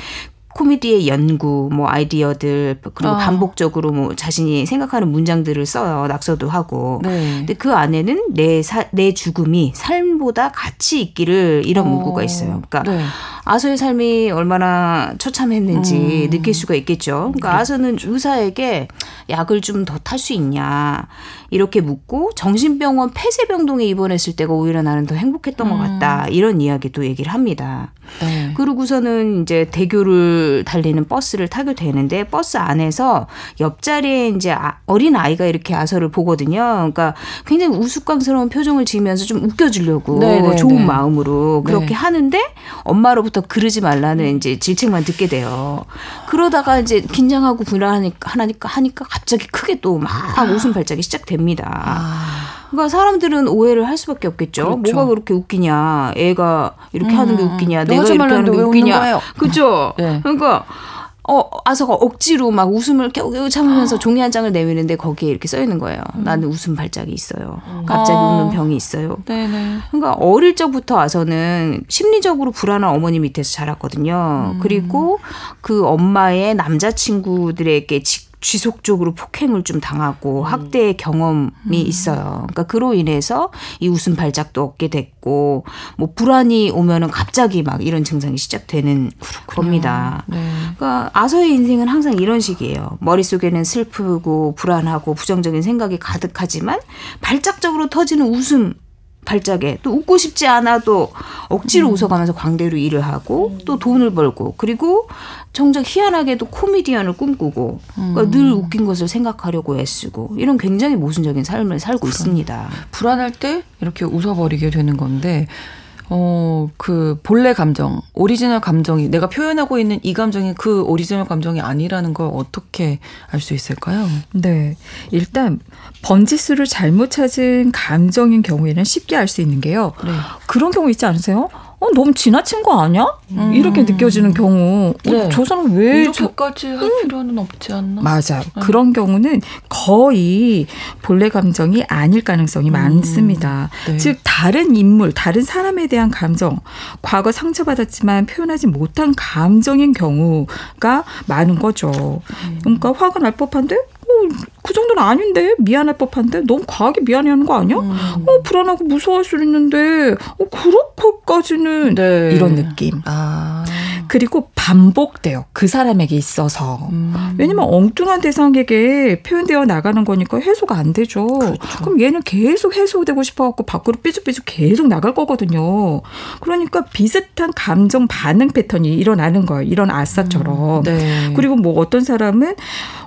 코미디의 연구, 뭐 아이디어들 그리고 아. 반복적으로 뭐 자신이 생각하는 문장들을 써요. 낙서도 하고. 네. 근데 그 안에는 내, 사, 내 죽음이 삶보다 가치 있기를 이런 어. 문구가 있어요. 그러니까 네. 아서의 삶이 얼마나 처참했는지 음. 느낄 수가 있겠죠. 그러니까 아서는 의사에게 약을 좀 더 탈 수 있냐 이렇게 묻고 정신병원 폐쇄병동에 입원했을 때가 오히려 나는 더 행복했던 것 같다 이런 이야기도 얘기를 합니다. 네. 그러고서는 이제 대교를 달리는 버스를 타게 되는데 버스 안에서 옆자리에 이제 아- 어린 아이가 이렇게 아서를 보거든요. 그러니까 굉장히 우스꽝스러운 표정을 지으면서 좀 웃겨주려고 네, 네, 좋은 네. 마음으로 그렇게 네. 하는데 엄마로부터 그러지 말라는 이제 질책만 듣게 돼요. 그러다가 이제 긴장하고 불안하니까 하니까 하니까 갑자기 크게 또 막 웃음 발작이 시작됩니다. 아. 그러니까 사람들은 오해를 할 수밖에 없겠죠. 그렇죠. 뭐가 그렇게 웃기냐? 애가 이렇게 음. 하는 게 웃기냐? 너 내가 이렇게 하는 게 웃기냐? 그죠? 네. 그러니까 어 아서가 억지로 막 웃음을 겨우겨우 아. 참으면서 종이 한 장을 내미는데 거기에 이렇게 써 있는 거예요. 나는 웃음 발작이 있어요. 갑자기 아. 웃는 병이 있어요. 네네. 그러니까 어릴 적부터 와서는 심리적으로 불안한 어머니 밑에서 자랐거든요. 음. 그리고 그 엄마의 남자친구들에게 지, 지속적으로 폭행을 좀 당하고 음. 학대의 경험이 있어요. 그러니까 그로 인해서 이 웃음 발작도 얻게 됐고 뭐 불안이 오면은 갑자기 막 이런 증상이 시작되는 겁니다. 네. 그러니까 아서의 인생은 항상 이런 식이에요. 머릿속에는 슬프고 불안하고 부정적인 생각이 가득하지만 발작적으로 터지는 웃음 발작에. 또 웃고 싶지 않아도 억지로 웃어가면서 광대로 일을 하고 또 돈을 벌고. 그리고 정작 희한하게도 코미디언을 꿈꾸고. 그러니까 늘 웃긴 것을 생각하려고 애쓰고 이런 굉장히 모순적인 삶을 살고 있습니다. 불안할 때 이렇게 웃어버리게 되는 건데, 어, 그 본래 감정, 오리지널 감정이 내가 표현하고 있는 이 감정이 그 오리지널 감정이 아니라는 걸 어떻게 알 수 있을까요? 네. 일단 번지수를 잘못 찾은 감정인 경우에는 쉽게 알 수 있는 게요. 네. 그런 경우 있지 않으세요? 어, 너무 지나친 거 아니야? 이렇게 느껴지는 경우. 어, 네. 저 사람 왜 저, 이렇게까지 할 필요는 없지 않나? 맞아요. 그런 경우는 거의 본래 감정이 아닐 가능성이 많습니다. 네. 즉 다른 인물, 다른 사람에 대한 감정, 과거 상처받았지만 표현하지 못한 감정인 경우가 많은 거죠. 그러니까 화가 날 법한데 어, 그 정도는 아닌데 미안할 법한데 너무 과하게 미안해하는 거 아니야? 어 불안하고 무서워할 수 있는데 어 그렇게까지는 네. 이런 느낌. 아. 그리고 반복돼요. 그 사람에게 있어서. 음. 왜냐면 엉뚱한 대상에게 표현되어 나가는 거니까 해소가 안 되죠. 그렇죠. 그럼 얘는 계속 해소되고 싶어갖고 밖으로 삐죽삐죽 계속 나갈 거거든요. 그러니까 비슷한 감정 반응 패턴이 일어나는 거예요. 이런 아싸처럼. 네. 그리고 뭐 어떤 사람은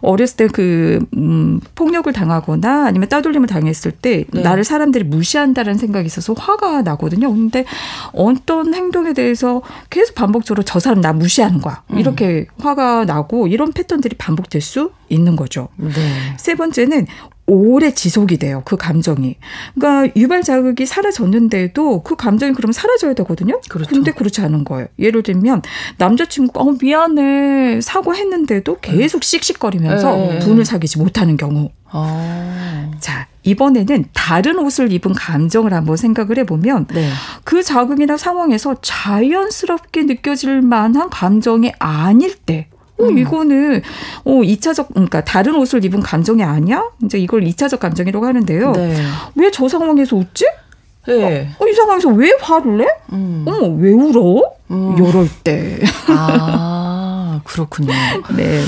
어렸을 때그 음, 폭력을 당하거나 아니면 따돌림을 당했을 때 네. 나를 사람들이 무시한다는 생각이 있어서 화가 나거든요. 근데 어떤 행동에 대해서 계속 반복적으로 저 사람 나 무시하는 거야. 음. 이렇게 화가 나고 이런 패턴들이 반복될 수 있는 거죠. 네. 세 번째는 오래 지속이 돼요. 그 감정이. 그러니까 유발 자극이 사라졌는데도 그 감정이 그러면 사라져야 되거든요. 그렇죠. 근데 그렇지 않은 거예요. 예를 들면 남자친구가 어 미안해 사과했는데도 계속 씩씩거리면서 네. 분을 사귀지 못하는 경우. 아. 자, 이번에는 다른 옷을 입은 감정을 한번 생각을 해보면 네. 그 자극이나 상황에서 자연스럽게 느껴질 만한 감정이 아닐 때. 어, 음. 이거는 어 2차적 그러니까 다른 옷을 입은 감정이 아니야? 이제 이걸 2차적 감정이라고 하는데요. 네. 왜저 상황에서 웃지? 네. 어, 이 상황에서 왜 화를 내? 음. 어머, 왜 울어? 음. 이럴 때. 아, 그렇군요. 네.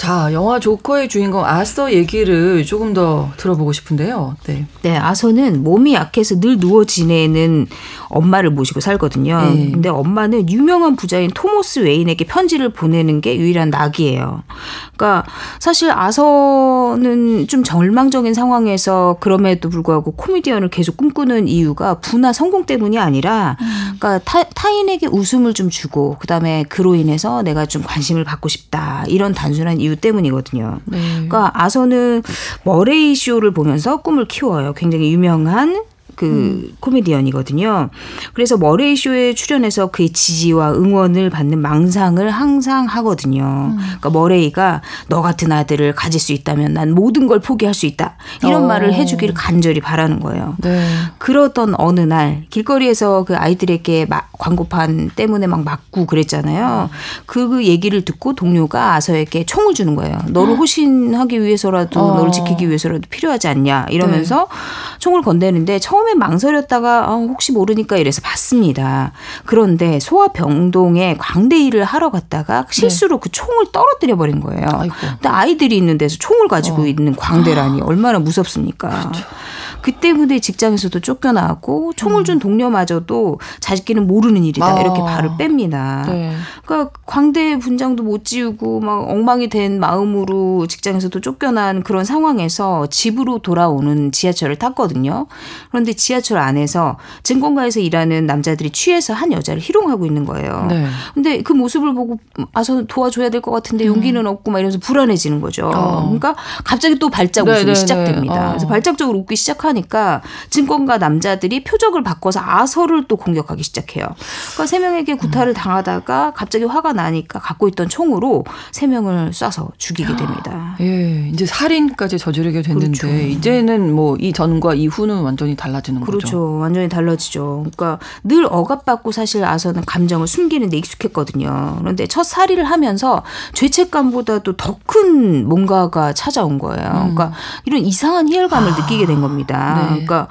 자, 영화 조커의 주인공 아서 얘기를 조금 더 들어보고 싶은데요. 네. 네, 아서는 몸이 약해서 늘 누워 지내는 엄마를 모시고 살거든요. 네. 근데 엄마는 유명한 부자인 토머스 웨인에게 편지를 보내는 게 유일한 낙이에요. 그러니까 사실 아서는 좀 절망적인 상황에서 그럼에도 불구하고 코미디언을 계속 꿈꾸는 이유가 부나 성공 때문이 아니라 그러니까 타, 타인에게 웃음을 좀 주고 그다음에 그로 인해서 내가 좀 관심을 받고 싶다. 이런 단순한 이유 때문이거든요. 네. 그러니까 아서는 머레이 쇼를 보면서 꿈을 키워요. 굉장히 유명한 그 코미디언이거든요. 그래서 머레이 쇼에 출연해서 그의 지지와 응원을 받는 망상을 항상 하거든요. 그러니까 머레이가 너 같은 아들을 가질 수 있다면 난 모든 걸 포기할 수 있다. 이런 어. 말을 해주기를 간절히 바라는 거예요. 네. 그러던 어느 날 길거리에서 그 아이들에게 막 광고판 때문에 막 맞고 그랬잖아요. 그, 그 얘기를 듣고 동료가 아서에게 총을 주는 거예요. 너를 호신하기 위해서라도 어. 너를 지키기 위해서라도 필요하지 않냐 이러면서 총을 건네는데 처음에 망설였다가 아, 혹시 모르니까 이래서 받습니다. 그런데 소아병동에 광대 일을 하러 갔다가 실수로 그 총을 떨어뜨려 버린 거예요. 아이고. 근데 아이들이 있는 데서 총을 가지고 어. 있는 광대라니 얼마나 무섭습니까? 그렇죠. 그 때문에 직장에서도 쫓겨나고 총을 준 동료마저도 자식끼는 모르는 일이다 음. 아. 이렇게 발을 뺍니다. 네. 그러니까 광대 분장도 못 지우고 막 엉망이 된 마음으로 직장에서도 쫓겨난 그런 상황에서 집으로 돌아오는 지하철을 탔거든요. 그런데 지하철 안에서 증권가에서 일하는 남자들이 취해서 한 여자를 희롱하고 있는 거예요. 네. 근데 그 모습을 보고 아서 도와줘야 될 것 같은데 용기는 없고 막 이러면서 불안해지는 거죠. 음. 어. 그러니까 갑자기 또 발작 네, 웃음이 네, 네. 시작됩니다. 어. 그래서 발작적으로 웃기 시작하 니까 증권가 남자들이 표적을 바꿔서 아서를 또 공격하기 시작해요. 그러니까 세 명에게 구타를 당하다가 갑자기 화가 나니까 갖고 있던 총으로 세 명을 쏴서 죽이게 됩니다. 예, 이제 살인까지 저지르게 됐는데 그렇죠. 이제는 뭐 이 전과 이후는 완전히 달라지는 그렇죠. 거죠. 완전히 달라지죠. 그러니까 늘 억압받고 사실 아서는 감정을 숨기는 데 익숙했거든요. 그런데 첫 살이를 하면서 죄책감보다도 더 큰 뭔가가 찾아온 거예요. 그러니까 이런 이상한 희열감을 느끼게 된 겁니다. 네. 그러니까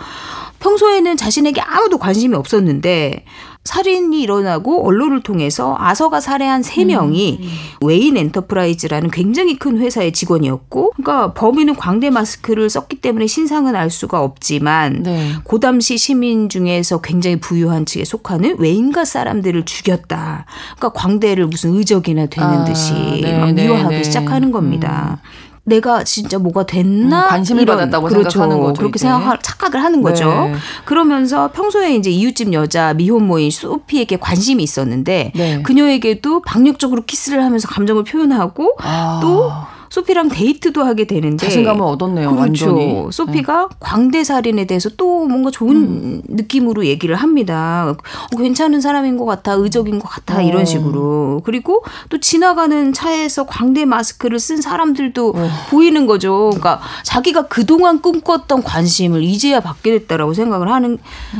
평소에는 자신에게 아무도 관심이 없었는데 살인이 일어나고 언론을 통해서 아서가 살해한 세 명이 웨인 엔터프라이즈라는 굉장히 큰 회사의 직원이었고, 그러니까 범인은 광대 마스크를 썼기 때문에 신상은 알 수가 없지만 네. 그 당시 시민 중에서 굉장히 부유한 측에 속하는 웨인가 사람들을 죽였다. 그러니까 광대를 무슨 의적이나 되는 아, 듯이 네, 막 네, 미화하기 네. 시작하는 겁니다. 내가 진짜 뭐가 됐나 음, 관심을 이런, 받았다고 그렇죠. 생각하는 거죠, 그렇게. 생각 착각을 하는 거죠. 네. 그러면서 평소에 이제 이웃집 여자 미혼모인 소피에게 관심이 있었는데 네. 그녀에게도 박력적으로 키스를 하면서 감정을 표현하고 아, 또 소피랑 데이트도 하게 되는데 자신감을 얻었네요. 그렇죠. 완전히. 소피가 광대 살인에 대해서 또 뭔가 좋은 음. 느낌으로 얘기를 합니다. 어, 괜찮은 사람인 것 같아, 의적인 것 같아 어. 이런 식으로. 그리고 또 지나가는 차에서 광대 마스크를 쓴 사람들도 어. 보이는 거죠. 그러니까 자기가 그동안 꿈꿨던 관심을 이제야 받게 됐다라고 생각을 하는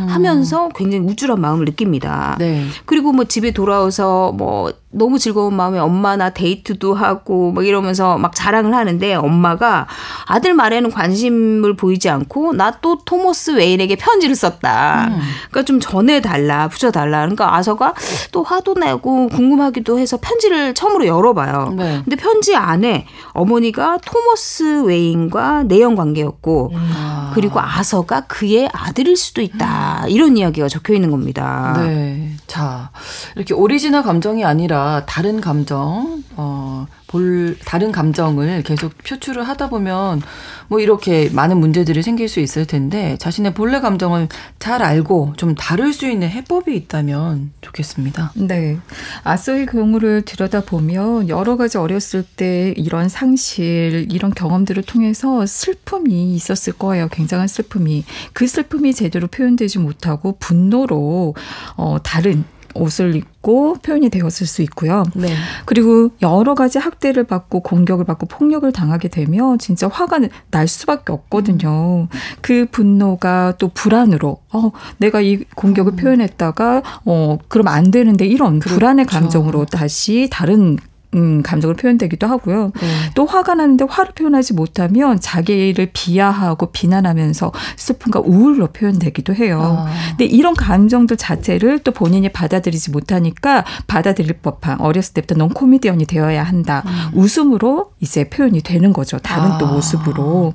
하면서 굉장히 우쭐한 마음을 느낍니다. 음. 네. 그리고 뭐 집에 돌아와서 뭐 너무 즐거운 마음에 엄마나 데이트도 하고 막 이러면서 막 자랑을 하는데 엄마가 아들 말에는 관심을 보이지 않고 나 또 토머스 웨인에게 편지를 썼다. 음. 그러니까 좀 전해 달라, 부쳐 달라. 그러니까 아서가 또 화도 내고 궁금하기도 해서 편지를 처음으로 열어봐요. 네. 근데 편지 안에 어머니가 토머스 웨인과 내연 관계였고 아. 그리고 아서가 그의 아들일 수도 있다. 이런 이야기가 적혀 있는 겁니다. 네. 자, 이렇게 오리지널 감정이 아니라 다른 감정, 어, 볼, 다른 감정을 계속 표출을 하다 보면 뭐 이렇게 많은 문제들이 생길 수 있을 텐데 자신의 본래 감정을 잘 알고 좀 다룰 수 있는 해법이 있다면 좋겠습니다. 네. 아서의 경우를 들여다보면 여러 가지 어렸을 때 이런 상실, 이런 경험들을 통해서 슬픔이 있었을 거예요. 굉장한 슬픔이. 그 슬픔이 제대로 표현되지 못하고 분노로 어, 다른 옷을 입고 표현이 되었을 수 있고요. 네. 그리고 여러 가지 학대를 받고 공격을 받고 폭력을 당하게 되면 진짜 화가 날 수밖에 없거든요. 그 분노가 또 불안으로 어 내가 이 공격을 표현했다가 어 그럼 안 되는데 이런 불안의 감정으로 다시 다른 음, 감정을 표현되기도 하고요. 네. 또 화가 나는데 화를 표현하지 못하면 자기를 비하하고 비난하면서 슬픔과 우울로 표현되기도 해요. 아. 근데 이런 감정들 자체를 또 본인이 받아들이지 못하니까 받아들일 법한 어렸을 때부터 넌 코미디언이 되어야 한다. 웃음으로 이제 표현이 되는 거죠. 다른 또 아, 모습으로.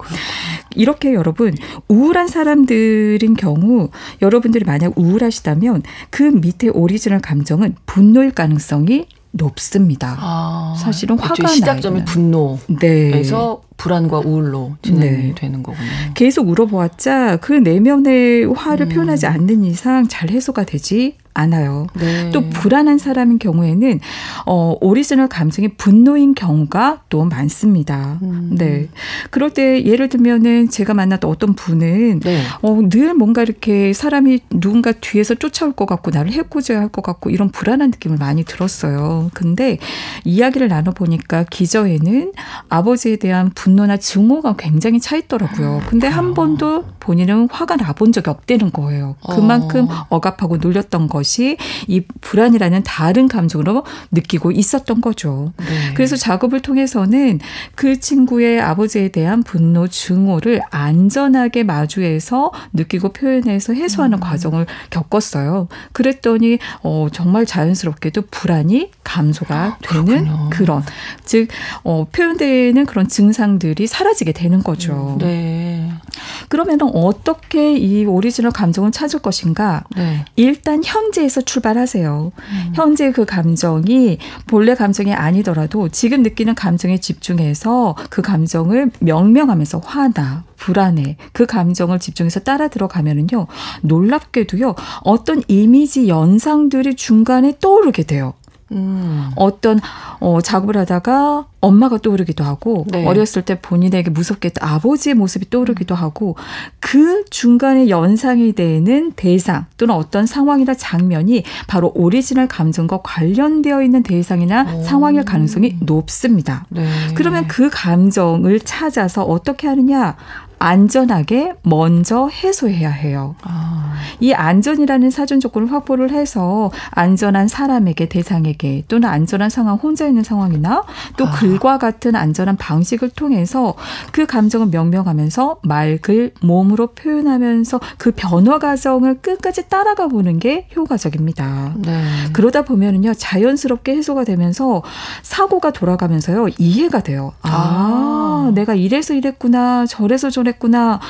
이렇게 여러분 우울한 사람들인 경우 여러분들이 만약 우울하시다면 그 밑에 오리지널 감정은 분노일 가능성이 높습니다. 아, 사실은 화가. 시작점이. 분노에서 네. 불안과 우울로 진행이 네. 되는 거군요. 계속 울어보았자 그 내면의 화를 음. 표현하지 않는 이상 잘 해소가 되지 않아요. 네. 또 불안한 사람인 경우에는 어 오리지널 감정이 분노인 경우가 또 많습니다. 음. 네. 그럴 때 예를 들면은 제가 만났던 어떤 분은 네. 어, 늘 뭔가 이렇게 사람이 누군가 뒤에서 쫓아올 것 같고 나를 해코지해야 할 것 같고 이런 불안한 느낌을 많이 들었어요. 근데 이야기를 나눠보니까 기저에는 아버지에 대한 분노나 증오가 굉장히 차 있더라고요. 근데 한 번도 본인은 화가 나본 적이 없다는 거예요. 그만큼 어. 억압하고 눌렀던 것이 이 불안이라는 다른 감정으로 느끼고 있었던 거죠. 네. 그래서 작업을 통해서는 그 친구의 아버지에 대한 분노, 증오를 안전하게 마주해서 느끼고 표현해서 해소하는 과정을 겪었어요. 그랬더니 어, 정말 자연스럽게도 불안이 감소가 되는 그렇군요. 그런 즉 어, 표현되는 그런 증상들이 사라지게 되는 거죠. 네. 그러면 어떻게 이 오리지널 감정을 찾을 것인가? 네. 일단 현재에서 출발하세요. 현재 그 감정이 본래 감정이 아니더라도 지금 느끼는 감정에 집중해서 그 감정을 명명하면서 화나 불안해 그 감정을 집중해서 따라 들어가면은요 놀랍게도요 어떤 이미지 연상들이 중간에 떠오르게 돼요. 음. 어떤 어, 작업을 하다가 엄마가 떠오르기도 하고 네. 어렸을 때 본인에게 무섭게 아버지의 모습이 떠오르기도 하고 그 중간에 연상이 되는 대상 또는 어떤 상황이나 장면이 바로 오리지널 감정과 관련되어 있는 대상이나 오. 상황일 가능성이 높습니다. 네. 그러면 그 감정을 찾아서 어떻게 하느냐? 안전하게 먼저 해소해야 해요. 아. 이 안전이라는 사전 조건을 확보를 해서 안전한 사람에게 대상에게 또는 안전한 상황 혼자 있는 상황이나 또 글과 같은 안전한 방식을 통해서 그 감정을 명명하면서 말, 글, 몸으로 표현하면서 그 변화 과정을 끝까지 따라가 보는 게 효과적입니다. 네. 그러다 보면은요 자연스럽게 해소가 되면서 사고가 돌아가면서요 이해가 돼요. 아, 아. 내가 이래서 이랬구나, 저래서 저 랬구나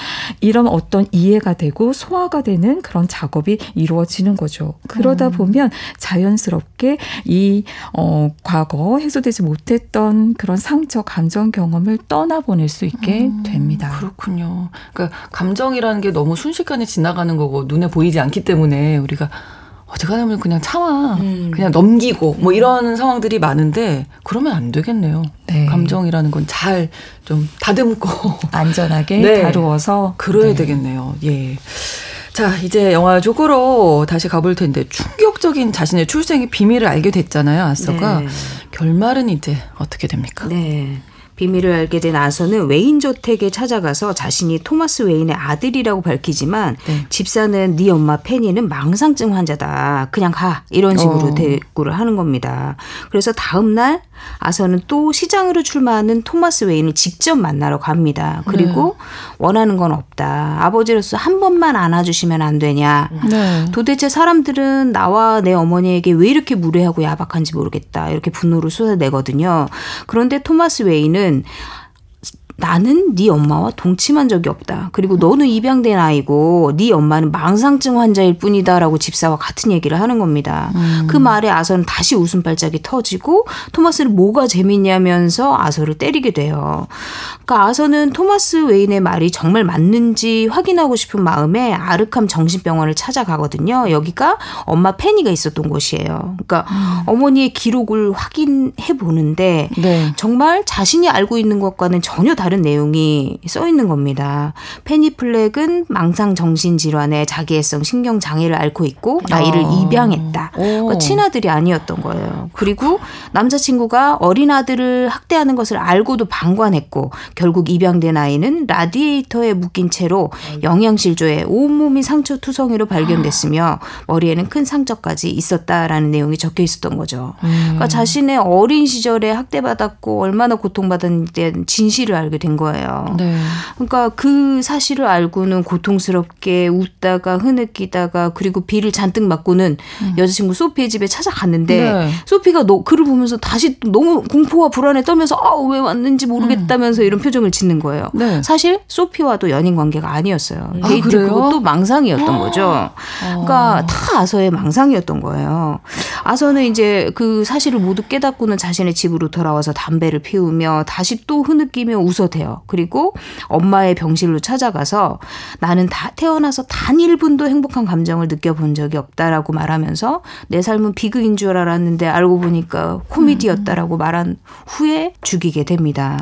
이런 어떤 이해가 되고 소화가 되는 그런 작업이 이루어지는 거죠. 그러다 보면 자연스럽게 이 어, 과거 해소되지 못했던 그런 상처, 감정 경험을 떠나보낼 수 있게 됩니다. 그렇군요. 그러니까 감정이라는 게 너무 순식간에 지나가는 거고 눈에 보이지 않기 때문에 우리가 어지간하면 그냥 참아, 음. 그냥 넘기고 뭐 이런 상황들이 많은데 그러면 안 되겠네요. 네. 감정이라는 건 잘 좀 다듬고 안전하게 네. 다루어서 그래야 네. 되겠네요. 예. 자, 이제 영화 쪽으로 다시 가볼 텐데 충격적인 자신의 출생의 비밀을 알게 됐잖아요. 아서가 네. 결말은 이제 어떻게 됩니까? 네. 비밀을 알게 된 아서는 웨인 저택에 찾아가서 자신이 토마스 웨인의 아들이라고 밝히지만 네. 집사는 네 엄마 페니는 망상증 환자다. 그냥 가. 이런 식으로 어. 대꾸를 하는 겁니다. 그래서 다음 날 아서는 또 시장으로 출마하는 토마스 웨인을 직접 만나러 갑니다. 그리고 원하는 건 없다. 아버지로서 한 번만 안아주시면 안 되냐. 네. 도대체 사람들은 나와 내 어머니에게 왜 이렇게 무례하고 야박한지 모르겠다. 이렇게 분노를 쏟아내거든요. 그런데 토마스 웨이는 나는 네 엄마와 동침한 적이 없다. 그리고 너는 입양된 아이고 네 엄마는 망상증 환자일 뿐이다라고 집사와 같은 얘기를 하는 겁니다. 그 말에 아서는 다시 웃음발작이 터지고 토마스는 뭐가 재밌냐면서 아서를 때리게 돼요. 그러니까 아서는 토마스 웨인의 말이 정말 맞는지 확인하고 싶은 마음에 아르캄 정신병원을 찾아가거든요. 여기가 엄마 페니가 있었던 곳이에요. 그러니까 어머니의 기록을 확인해 보는데 네. 정말 자신이 알고 있는 것과는 전혀 다른 내용이 써 있는 겁니다. 페니 플렉은 망상 정신 질환에 자기애성 신경 장애를 앓고 있고 아이를 아. 입양했다. 오. 그러니까 친아들이 아니었던 거예요. 그리고 남자친구가 어린 아들을 학대하는 것을 알고도 방관했고 결국 입양된 아이는 라디에이터에 묶인 채로 영양실조에 온몸이 상처 투성이로 발견됐으며 머리에는 큰 상처까지 있었다라는 내용이 적혀 있었던 거죠. 그러니까 자신의 어린 시절에 학대받았고 얼마나 고통받았는지 진실을 알게 된 거예요. 네. 그러니까 그 사실을 알고는 고통스럽게 웃다가 흐느끼다가 그리고 비를 잔뜩 맞고는 여자친구 소피의 집에 찾아갔는데 네. 소피가 너 그를 보면서 다시 또 너무 공포와 불안에 떨면서 아왜 왔는지 모르겠다면서 이런 표정을 짓는 거예요. 네. 사실 소피와도 연인 관계가 아니었어요. 아, 데이트 그래요? 그것도 망상이었던 거죠. 그러니까 다 아서의 망상이었던 거예요. 아서는 이제 그 사실을 모두 깨닫고는 자신의 집으로 돌아와서 담배를 피우며 다시 또 흐느끼며 웃어 대요. 그리고 엄마의 병실로 찾아가서 나는 다 태어나서 단 1분도 행복한 감정을 느껴본 적이 없다라고 말하면서 내 삶은 비극인 줄 알았는데 알고 보니까 코미디였다라고 말한 후에 죽이게 됩니다.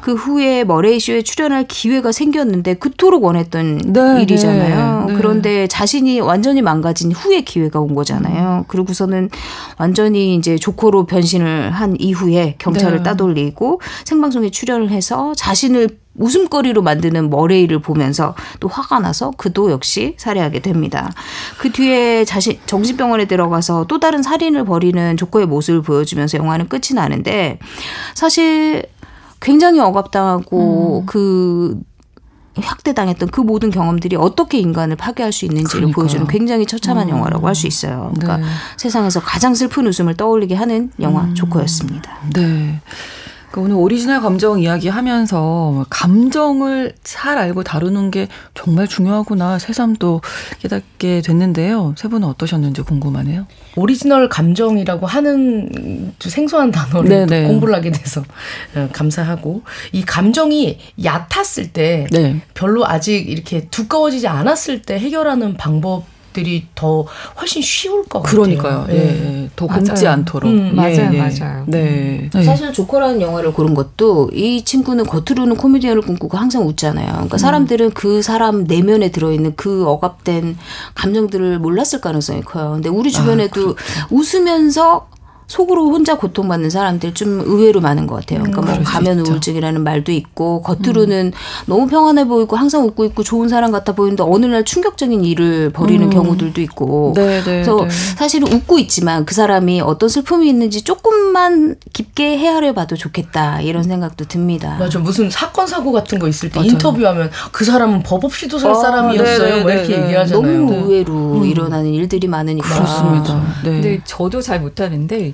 그 후에 머레이 쇼에 출연할 기회가 생겼는데 그토록 원했던 네, 일이잖아요. 네, 네. 그런데 자신이 완전히 망가진 후에 기회가 온 거잖아요. 그러고서는 완전히 이제 조커로 변신을 한 이후에 경찰을 네. 따돌리고 생방송에 출연을 해서 자신을 웃음거리로 만드는 머레이를 보면서 또 화가 나서 그도 역시 살해하게 됩니다. 그 뒤에 자신 정신병원에 들어가서 또 다른 살인을 벌이는 조커의 모습을 보여주면서 영화는 끝이 나는데 사실 굉장히 억압당하고 음. 그 학대당했던 그 모든 경험들이 어떻게 인간을 파괴할 수 있는지를 그러니까요. 보여주는 굉장히 처참한 영화라고 할 수 있어요. 그러니까 네. 세상에서 가장 슬픈 웃음을 떠올리게 하는 영화 음. 조커였습니다. 네. 그러니까 오늘 오리지널 감정 이야기 하면서 감정을 잘 알고 다루는 게 정말 중요하구나 새삼도 깨닫게 됐는데요. 세 분은 어떠셨는지 궁금하네요. 오리지널 감정이라고 하는 좀 생소한 단어를 네네. 또 공부를 하게 돼서 어, 감사하고 이 감정이 얕았을 때 네. 별로 아직 이렇게 두꺼워지지 않았을 때 해결하는 방법 들이 더 훨씬 쉬울 것 같아요. 그러니까요. 예, 예. 더 곪지 맞아요. 않도록. 음, 예, 맞아요, 예. 맞아요. 네. 네. 사실 조커라는 영화를 고른 것도 이 친구는 겉으로는 코미디언을 꿈꾸고 항상 웃잖아요. 그러니까 사람들은 그 사람 내면에 들어있는 그 억압된 감정들을 몰랐을 가능성이 커요. 근데 우리 주변에도 웃으면서 속으로 혼자 고통받는 사람들 좀 의외로 많은 것 같아요. 그러니까 뭐 가면. 우울증이라는 말도 있고 겉으로는 너무 평안해 보이고 항상 웃고 있고 좋은 사람 같아 보이는데 어느 날 충격적인 일을 벌이는 음. 경우들도 있고 네, 네, 그래서 네. 사실은 웃고 있지만 그 사람이 어떤 슬픔이 있는지 조금만 깊게 헤아려 봐도 좋겠다 이런 생각도 듭니다. 맞아 무슨 사건 사고 같은 거 있을 때 맞아요. 인터뷰하면 그 사람은 법 없이도 살 아, 사람이었어요. 뭐 이렇게 네네네. 얘기하잖아요. 너무 네. 의외로 일어나는 일들이 많으니까 그렇습니다. 네. 근데 저도 잘 못하는데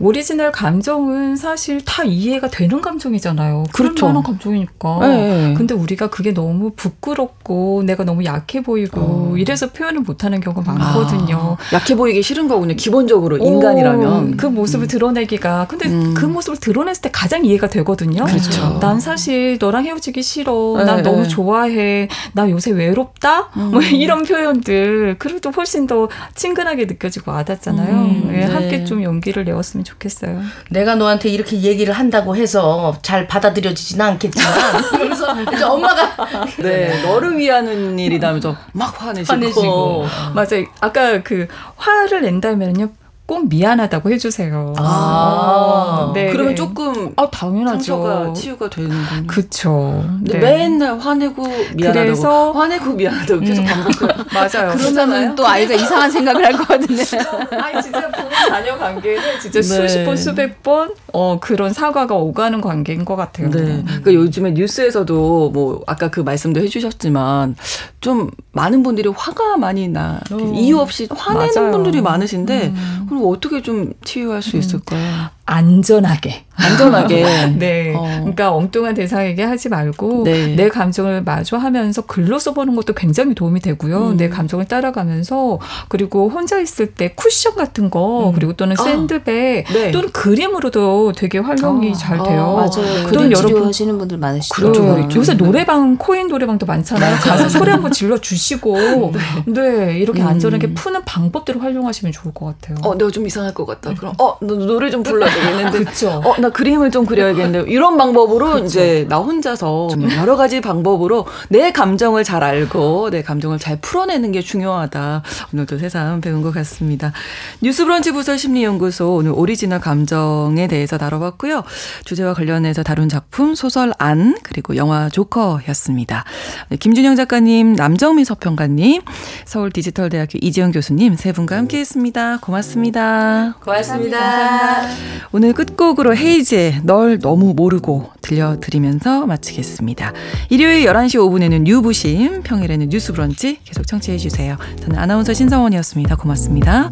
오리지널 감정은 사실 다 이해가 되는 감정이잖아요. 그렇죠. 만한 감정이니까. 네. 근데 우리가 그게 너무 부끄럽고 내가 너무 약해 보이고 어. 이래서 표현을 못하는 경우가 많거든요. 아, 약해 보이기 싫은 거군요. 기본적으로 인간이라면. 오, 그 모습을 드러내기가 근데 음. 그 모습을 드러냈을 때 가장 이해가 되거든요. 그렇죠. 난 사실 너랑 헤어지기 싫어. 네, 난 너무 네. 좋아해. 나 요새 외롭다. 음. 뭐 이런 표현들 그래도 훨씬 더 친근하게 느껴지고 와닿잖아요. 음, 예, 네. 함께 좀 용기를 내었으면 좋겠어요. 내가 너한테 이렇게 얘기를 한다고 해서 잘 받아들여지지는 않겠지만 그러면서 이제 엄마가 네, 너를 위하는 일이다면서 막 화내시고. 화내시고. 맞아요. 아까 그 화를 낸다면요. 꼭 미안하다고 해주세요. 아, 네, 그러면 네. 조금 아 당연하죠. 상처가 치유가 되는군요. 그쵸. 네. 맨날 화내고 미안하다고 그래서- 화내고 미안하다고 계속 음. 반복해요. 맞아요. 그러면은 또 아이가 이상한 생각을 할것 같은데. 아니 진짜 부모 자녀 관계는 진짜 네. 수십 번 수백 번 어, 그런 사과가 오가는 관계인 것 같아요. 네. 그러니까 요즘에 뉴스에서도 뭐 아까 그 말씀도 해주셨지만 좀 많은 분들이 화가 많이 나 이유 없이 화내는 맞아요. 분들이 많으신데 그리고 어떻게 좀 치유할 수 있을까요? 안전하게. 안전하게. 네. 어. 그러니까 엉뚱한 대상에게 하지 말고 네. 내 감정을 마주하면서 글로 써보는 것도 굉장히 도움이 되고요. 음. 내 감정을 따라가면서 그리고 혼자 있을 때 쿠션 같은 거 그리고 또는 아. 샌드백 네. 또는 그림으로도 되게 활용이 아. 잘 아, 돼요. 맞아요. 그럼 그림 여러분- 치료하시는 분들 많으시죠. 그렇죠, 네. 그렇죠. 요새 노래방 코인 노래방도 많잖아요. 가서 소리 한번 질러 주시고 네. 이렇게 음. 안전하게 푸는 방법들을 활용하시면 좋을 것 같아요. 어, 내가 좀 이상할 것 같다. 그럼, 어, 너 노래 좀 불러야 되겠는데. 그렇죠. 어, 나 그림을 좀 그려야겠는데. 이런 방법으로 이제 나 혼자서 좀 여러 가지 방법으로 내 감정을 잘 알고 내 감정을 잘 풀어내는 게 중요하다. 오늘도 새삼 배운 것 같습니다. 뉴스 브런치 부설 심리연구소 오늘 오리지널 감정에 대해서 다뤄봤고요. 주제와 관련해서 다룬 작품 소설 안 그리고 영화 조커였습니다. 네, 김준영 작가님, 남정미 서평가님, 서울 디지털대학교 이지영 교수님 세 분과 함께했습니다. 고맙습니다. 고맙습니다. 오늘 끝곡으로 헤이즈의 널 너무 모르고 들려드리면서 마치겠습니다. 일요일 11시 5분에는 뉴부심, 평일에는 뉴스 브런치 계속 청취해 주세요. 저는 아나운서 신성원이었습니다. 고맙습니다.